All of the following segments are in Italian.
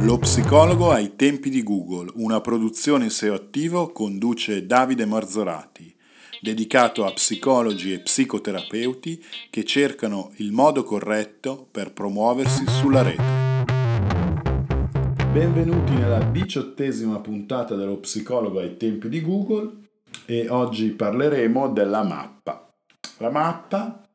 Lo psicologo ai tempi di Google, una produzione SEO attivo conduce Davide Marzorati, dedicato a psicologi e psicoterapeuti che cercano il modo corretto per promuoversi sulla rete. Benvenuti nella diciottesima puntata dello psicologo ai tempi di Google e oggi parleremo della mappa. La mappa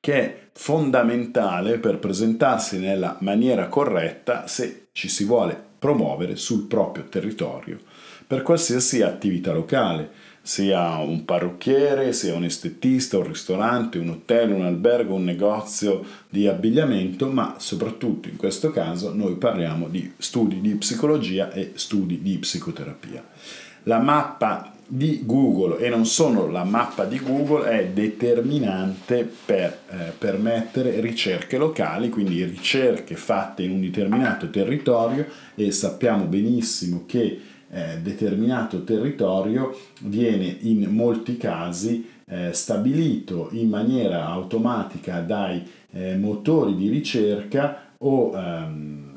che è fondamentale per presentarsi nella maniera corretta se ci si vuole promuovere sul proprio territorio per qualsiasi attività locale, sia un parrucchiere, sia un estetista, un ristorante, un hotel, un albergo, un negozio di abbigliamento, ma soprattutto in questo caso noi parliamo di studi di psicologia e studi di psicoterapia. La mappa di Google e non solo la mappa di Google è determinante per eh, permettere ricerche locali, quindi ricerche fatte in un determinato territorio e sappiamo benissimo che eh, determinato territorio viene in molti casi eh, stabilito in maniera automatica dai eh, motori di ricerca o ehm,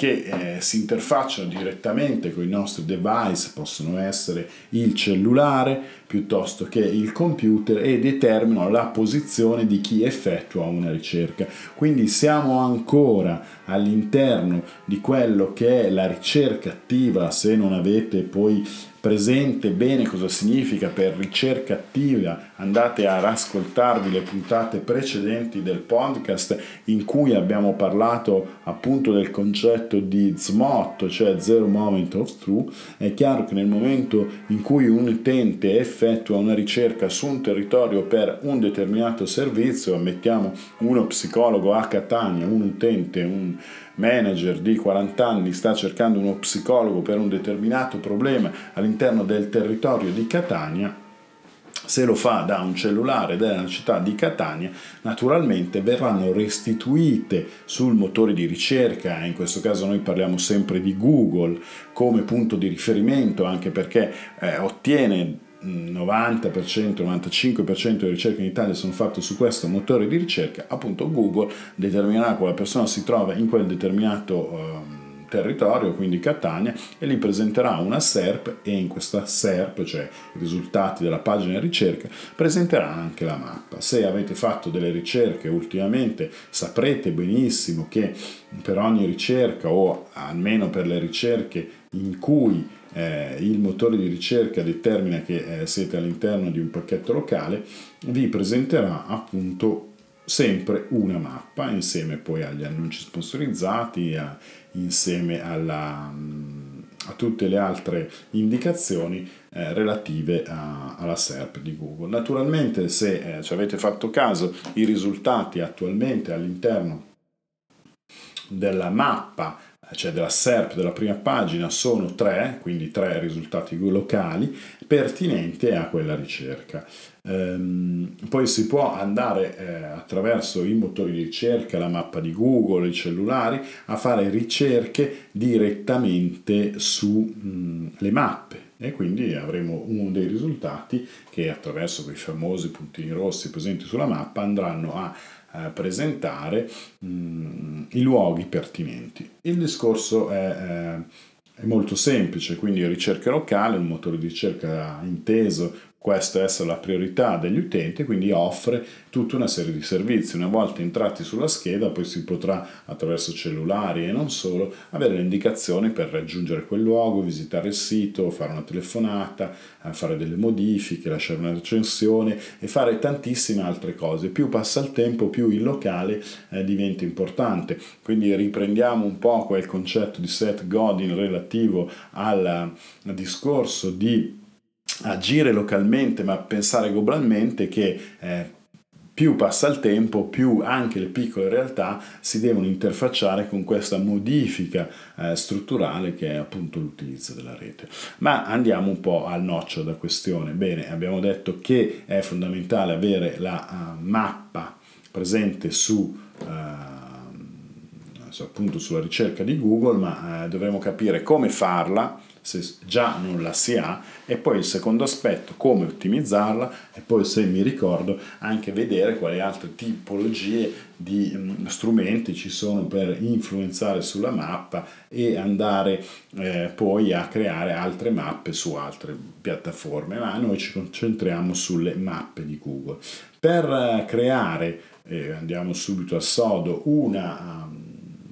che eh, si interfacciano direttamente con i nostri device, possono essere il cellulare piuttosto che il computer e determinano la posizione di chi effettua una ricerca. Quindi siamo ancora all'interno di quello che è la ricerca attiva, se non avete poi presente bene cosa significa per ricerca attiva, andate a rascoltarvi le puntate precedenti del podcast in cui abbiamo parlato appunto del concetto di ZMOT, cioè Zero Moment of Truth. È chiaro che nel momento in cui un utente effettua una ricerca su un territorio per un determinato servizio, mettiamo uno psicologo a Catania, un utente, un manager di 40 anni sta cercando uno psicologo per un determinato problema all'interno del territorio di Catania, se lo fa da un cellulare della città di Catania, naturalmente verranno restituite sul motore di ricerca, in questo caso noi parliamo sempre di Google come punto di riferimento, anche perché eh, ottiene 90%, 95% delle ricerche in Italia sono fatte su questo motore di ricerca, appunto Google determinerà quale persona si trova in quel determinato eh, territorio, quindi Catania, e gli presenterà una SERP e in questa SERP, cioè i risultati della pagina ricerca, presenterà anche la mappa. Se avete fatto delle ricerche ultimamente saprete benissimo che per ogni ricerca o almeno per le ricerche in cui eh, il motore di ricerca determina che eh, siete all'interno di un pacchetto locale, vi presenterà appunto sempre una mappa insieme poi agli annunci sponsorizzati, a, insieme alla, mm, a tutte le altre indicazioni eh, relative a, alla SERP di Google. Naturalmente se eh, ci avete fatto caso i risultati attualmente all'interno della mappa cioè della SERP della prima pagina, sono tre, quindi tre risultati locali pertinenti a quella ricerca. Ehm, poi si può andare eh, attraverso i motori di ricerca, la mappa di Google, i cellulari, a fare ricerche direttamente sulle mappe e quindi avremo uno dei risultati che attraverso quei famosi puntini rossi presenti sulla mappa andranno a presentare mh, mm, i luoghi pertinenti. Il discorso è, è, è molto semplice, quindi ricerca locale, un motore di ricerca inteso questa essere la priorità degli utenti, quindi offre tutta una serie di servizi. Una volta entrati sulla scheda, poi si potrà attraverso cellulari e non solo avere le indicazioni per raggiungere quel luogo, visitare il sito, fare una telefonata, eh, fare delle modifiche, lasciare una recensione e fare tantissime altre cose. Più passa il tempo, più il locale eh, diventa importante. Quindi riprendiamo un po' quel concetto di Seth Godin relativo al discorso di agire localmente ma pensare globalmente che eh, più passa il tempo, più anche le piccole realtà si devono interfacciare con questa modifica eh, strutturale che è appunto l'utilizzo della rete. Ma andiamo un po' al noccio della questione. Bene, abbiamo detto che è fondamentale avere la uh, mappa presente su, uh, appunto sulla ricerca di Google, ma eh, dovremo capire come farla se già non la si ha e poi il secondo aspetto come ottimizzarla e poi se mi ricordo anche vedere quali altre tipologie di mh, strumenti ci sono per influenzare sulla mappa e andare eh, poi a creare altre mappe su altre piattaforme. Ma noi ci concentriamo sulle mappe di Google. Per eh, creare eh, andiamo subito a sodo una um,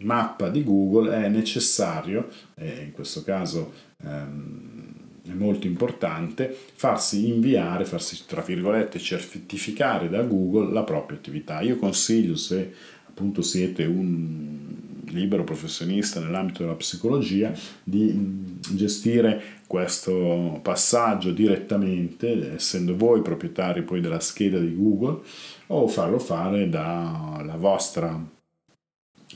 mappa di Google è necessario, eh, in questo caso ehm, è molto importante, farsi inviare, farsi tra virgolette certificare da Google la propria attività. Io consiglio se appunto siete un libero professionista nell'ambito della psicologia di mm, gestire questo passaggio direttamente, essendo voi proprietari poi della scheda di Google, o farlo fare dalla vostra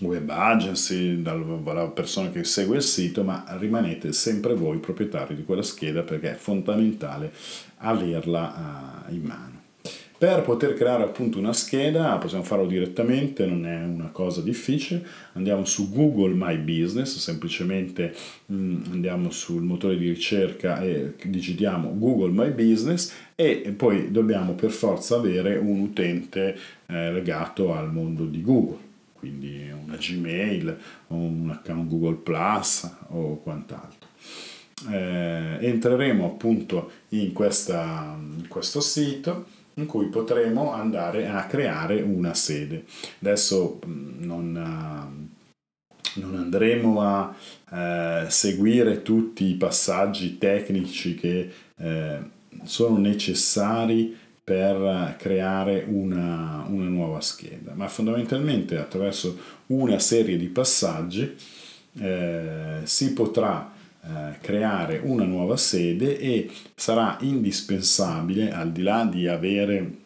web agency, dalla persona che segue il sito, ma rimanete sempre voi proprietari di quella scheda perché è fondamentale averla uh, in mano. Per poter creare appunto una scheda possiamo farlo direttamente, non è una cosa difficile, andiamo su Google My Business, semplicemente mm, andiamo sul motore di ricerca e digitiamo Google My Business e poi dobbiamo per forza avere un utente eh, legato al mondo di Google quindi Gmail o un account Google Plus o quant'altro. Eh, entreremo appunto in, questa, in questo sito in cui potremo andare a creare una sede. Adesso non, non andremo a eh, seguire tutti i passaggi tecnici che eh, sono necessari per creare una, una, nuova scheda, ma fondamentalmente attraverso una serie di passaggi eh, si potrà eh, creare una nuova sede e sarà indispensabile, al di là di avere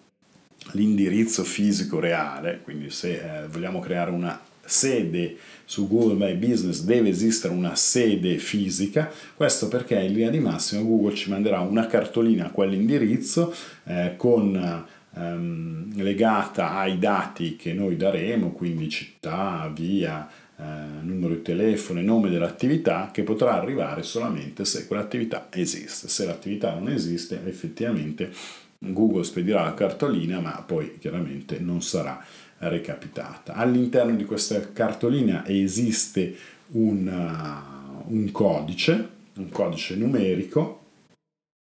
l'indirizzo fisico reale, quindi se eh, vogliamo creare una sede su Google My Business deve esistere una sede fisica, questo perché in linea di massima Google ci manderà una cartolina a quell'indirizzo eh, con ehm, legata ai dati che noi daremo, quindi città, via, eh, numero di telefono e nome dell'attività che potrà arrivare solamente se quell'attività esiste. Se l'attività non esiste, effettivamente Google spedirà la cartolina, ma poi chiaramente non sarà recapitata. All'interno di questa cartolina esiste un, uh, un codice, un codice numerico,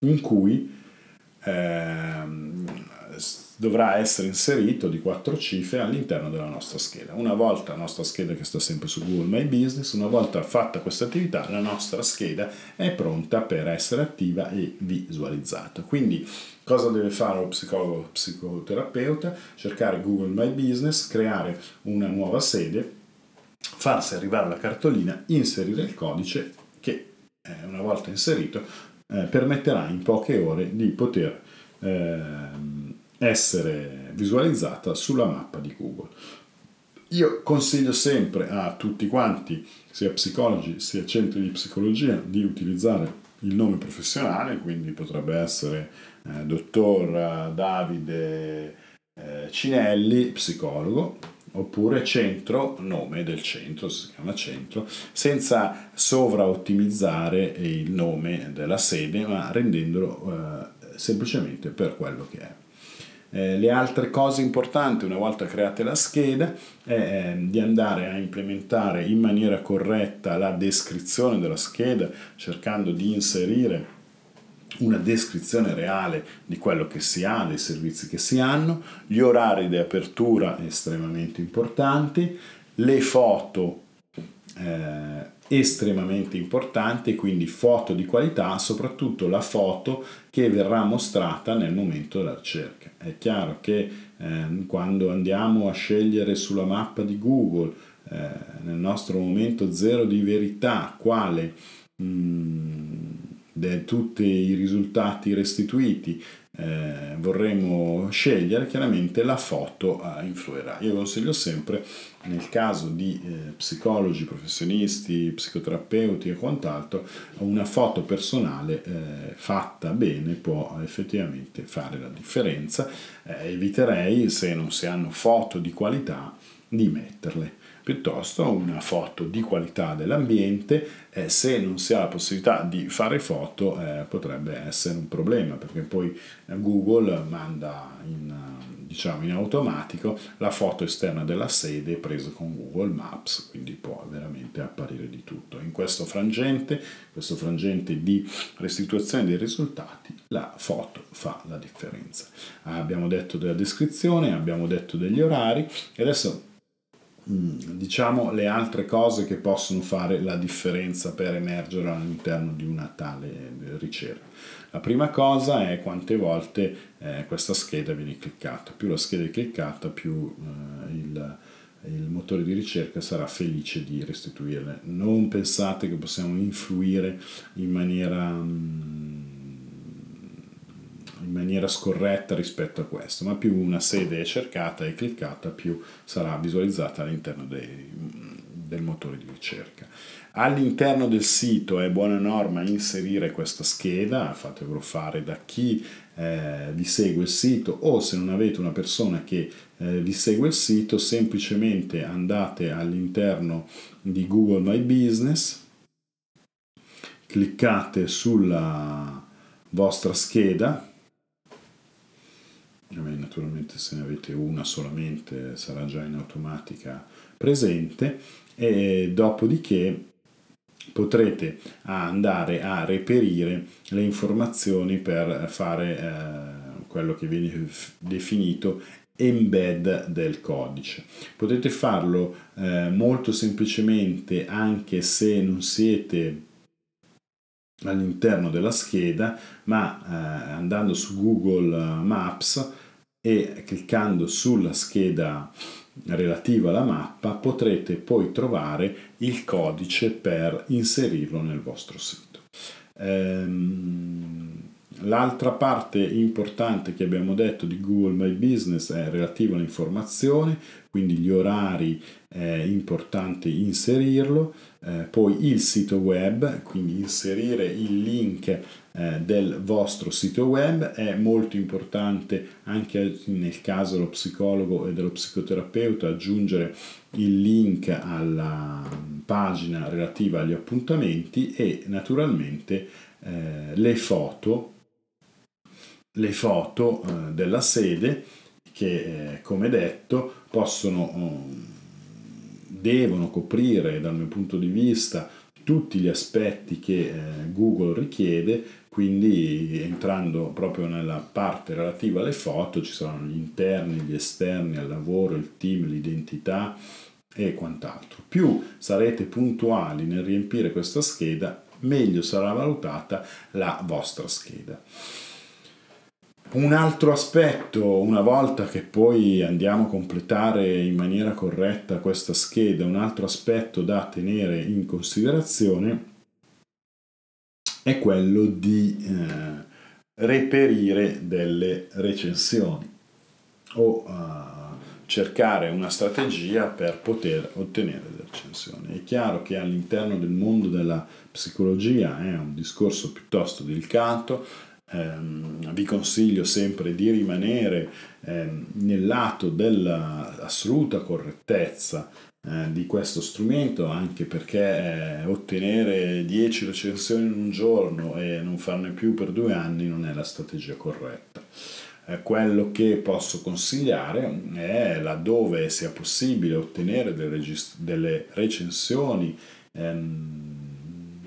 in cui eh, dovrà essere inserito di quattro cifre all'interno della nostra scheda. Una volta la nostra scheda che sta sempre su Google My Business, una volta fatta questa attività, la nostra scheda è pronta per essere attiva e visualizzata. Quindi cosa deve fare lo psicologo o psicoterapeuta? Cercare Google My Business, creare una nuova sede, farsi arrivare la cartolina, inserire il codice che eh, una volta inserito eh, permetterà in poche ore di poter eh, essere visualizzata sulla mappa di Google. Io consiglio sempre a tutti quanti, sia psicologi sia centri di psicologia, di utilizzare il nome professionale, quindi potrebbe essere eh, dottor Davide eh, Cinelli, psicologo, oppure centro, nome del centro, si chiama centro, senza sovraottimizzare il nome della sede, ma rendendolo eh, semplicemente per quello che è. Eh, le altre cose importanti una volta create la scheda è eh, di andare a implementare in maniera corretta la descrizione della scheda cercando di inserire una descrizione reale di quello che si ha, dei servizi che si hanno, gli orari di apertura estremamente importanti, le foto eh, estremamente importante, quindi foto di qualità, soprattutto la foto che verrà mostrata nel momento della ricerca. È chiaro che eh, quando andiamo a scegliere sulla mappa di Google, eh, nel nostro momento zero di verità, quale mh, mm, di tutti i risultati restituiti eh, vorremmo scegliere, chiaramente la foto eh, influirà. Io consiglio sempre, nel caso di eh, psicologi, professionisti, psicoterapeuti e quant'altro, una foto personale eh, fatta bene può effettivamente fare la differenza. Eh, eviterei, se non si hanno foto di qualità, di metterle piuttosto una foto di qualità dell'ambiente. Eh, se non si ha la possibilità di fare foto eh, potrebbe essere un problema perché poi Google manda in, diciamo, in automatico la foto esterna della sede presa con Google Maps, quindi può veramente apparire di tutto. In questo frangente, questo frangente di restituzione dei risultati, la foto fa la differenza. Abbiamo detto della descrizione, abbiamo detto degli orari e adesso diciamo le altre cose che possono fare la differenza per emergere all'interno di una tale ricerca. La prima cosa è quante volte eh, questa scheda viene cliccata. Più la scheda è cliccata, più eh, il, il motore di ricerca sarà felice di restituirle. Non pensate che possiamo influire in maniera... Mm, in maniera scorretta rispetto a questo, ma più una sede è cercata e cliccata, più sarà visualizzata all'interno dei, del motore di ricerca. All'interno del sito è buona norma inserire questa scheda, fatevelo fare da chi eh, vi segue il sito o se non avete una persona che eh, vi segue il sito, semplicemente andate all'interno di Google My Business, cliccate sulla vostra scheda naturalmente se ne avete una solamente sarà già in automatica presente e dopodiché potrete andare a reperire le informazioni per fare eh, quello che viene definito embed del codice. Potete farlo eh, molto semplicemente anche se non siete all'interno della scheda, ma eh, andando su Google Maps e cliccando sulla scheda relativa alla mappa potrete poi trovare il codice per inserirlo nel vostro sito. Ehm, l'altra parte importante che abbiamo detto di Google My Business è relativa all'informazione, quindi gli orari è importante inserirlo, eh, poi il sito web, quindi inserire il link eh, del vostro sito web è molto importante anche nel caso dello psicologo e dello psicoterapeuta aggiungere il link alla pagina relativa agli appuntamenti e naturalmente eh, le foto le foto eh, della sede che eh, come detto possono um, devono coprire dal mio punto di vista tutti gli aspetti che eh, Google richiede, quindi entrando proprio nella parte relativa alle foto ci saranno gli interni, gli esterni, il lavoro, il team, l'identità e quant'altro. Più sarete puntuali nel riempire questa scheda, meglio sarà valutata la vostra scheda. Un altro aspetto, una volta che poi andiamo a completare in maniera corretta questa scheda, un altro aspetto da tenere in considerazione è quello di eh, reperire delle recensioni o uh, cercare una strategia per poter ottenere delle recensioni. È chiaro che all'interno del mondo della psicologia è un discorso piuttosto delicato, ehm, vi consiglio sempre di rimanere ehm, nel lato dell'assoluta correttezza eh, di questo strumento anche perché eh, ottenere 10 recensioni in un giorno e non farne più per due anni non è la strategia corretta. Eh, quello che posso consigliare è laddove sia possibile ottenere delle, recensioni ehm,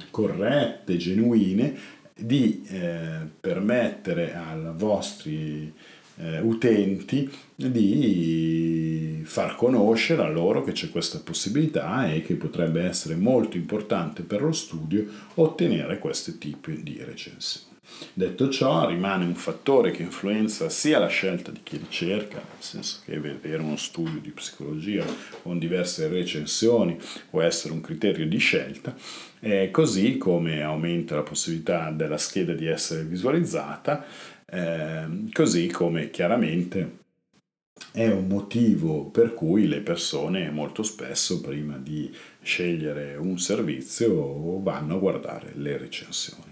corrette, genuine, di eh, permettere ai vostri eh, utenti di far conoscere a loro che c'è questa possibilità e che potrebbe essere molto importante per lo studio ottenere questo tipo di recensioni. Detto ciò, rimane un fattore che influenza sia la scelta di chi ricerca, nel senso che vedere uno studio di psicologia con diverse recensioni può essere un criterio di scelta, eh, così come aumenta la possibilità della scheda di essere visualizzata, eh, così come chiaramente è un motivo per cui le persone molto spesso prima di scegliere un servizio vanno a guardare le recensioni.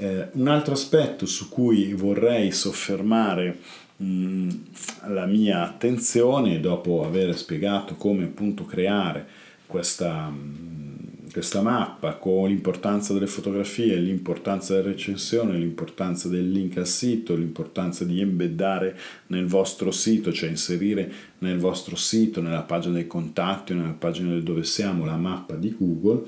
Eh, un altro aspetto su cui vorrei soffermare mm, la mia attenzione dopo aver spiegato come appunto creare questa, mm, questa mappa con l'importanza delle fotografie, l'importanza della recensione, l'importanza del link al sito, l'importanza di embeddare nel vostro sito, cioè inserire nel vostro sito, nella pagina dei contatti o nella pagina del dove siamo la mappa di Google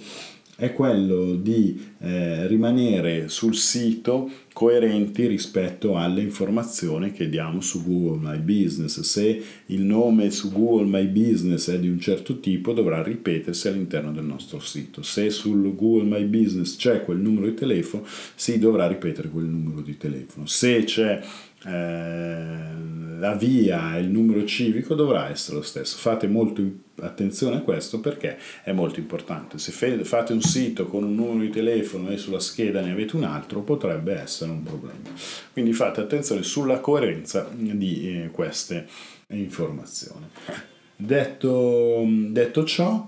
è quello di eh, rimanere sul sito coerenti rispetto alle informazioni che diamo su Google My Business. Se il nome su Google My Business è di un certo tipo, dovrà ripetersi all'interno del nostro sito. Se sul Google My Business c'è quel numero di telefono, si dovrà ripetere quel numero di telefono. Se c'è eh, la via e il numero civico dovrà essere lo stesso. Fate molto attenzione a questo perché è molto importante. Se fate un sito con un numero di telefono e sulla scheda ne avete un altro, potrebbe essere un problema. Quindi fate attenzione sulla coerenza di eh, queste informazioni. Detto, detto ciò,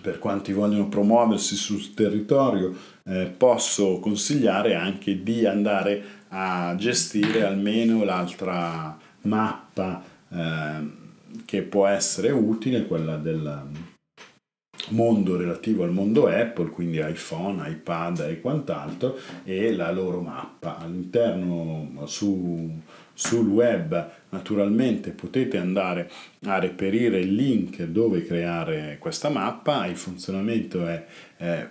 per quanti vogliono promuoversi sul territorio, eh, posso consigliare anche di andare a gestire almeno l'altra mappa eh, che può essere utile, quella del mondo relativo al mondo Apple, quindi iPhone, iPad e quant'altro, e la loro mappa. All'interno su, sul web naturalmente potete andare a reperire il link dove creare questa mappa, il funzionamento è, è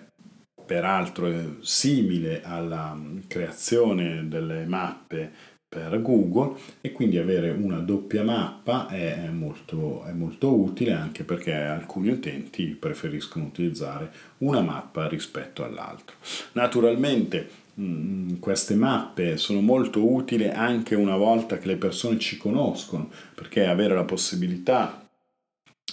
peraltro simile alla creazione delle mappe per Google e quindi avere una doppia mappa è molto, è molto utile anche perché alcuni utenti preferiscono utilizzare una mappa rispetto all'altro. Naturalmente mm, queste mappe sono molto utili anche una volta che le persone ci conoscono perché avere la possibilità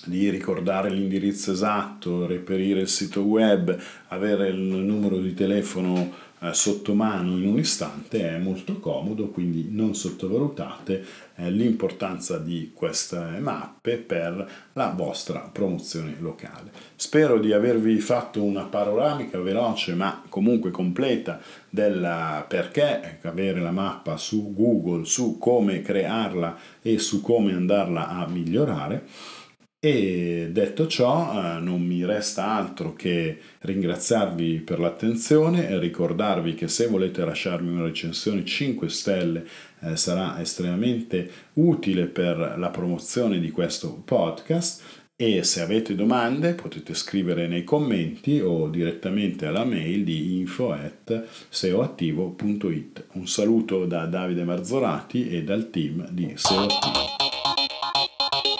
di ricordare l'indirizzo esatto, reperire il sito web, avere il numero di telefono eh, sotto mano in un istante è molto comodo, quindi non sottovalutate eh, l'importanza di queste mappe per la vostra promozione locale. Spero di avervi fatto una panoramica veloce ma comunque completa del perché avere la mappa su Google, su come crearla e su come andarla a migliorare. E detto ciò, eh, non mi resta altro che ringraziarvi per l'attenzione e ricordarvi che se volete lasciarmi una recensione 5 stelle eh, sarà estremamente utile per la promozione di questo podcast e se avete domande potete scrivere nei commenti o direttamente alla mail di info@seoattivo.it. Un saluto da Davide Marzorati e dal team di SEO Attivo.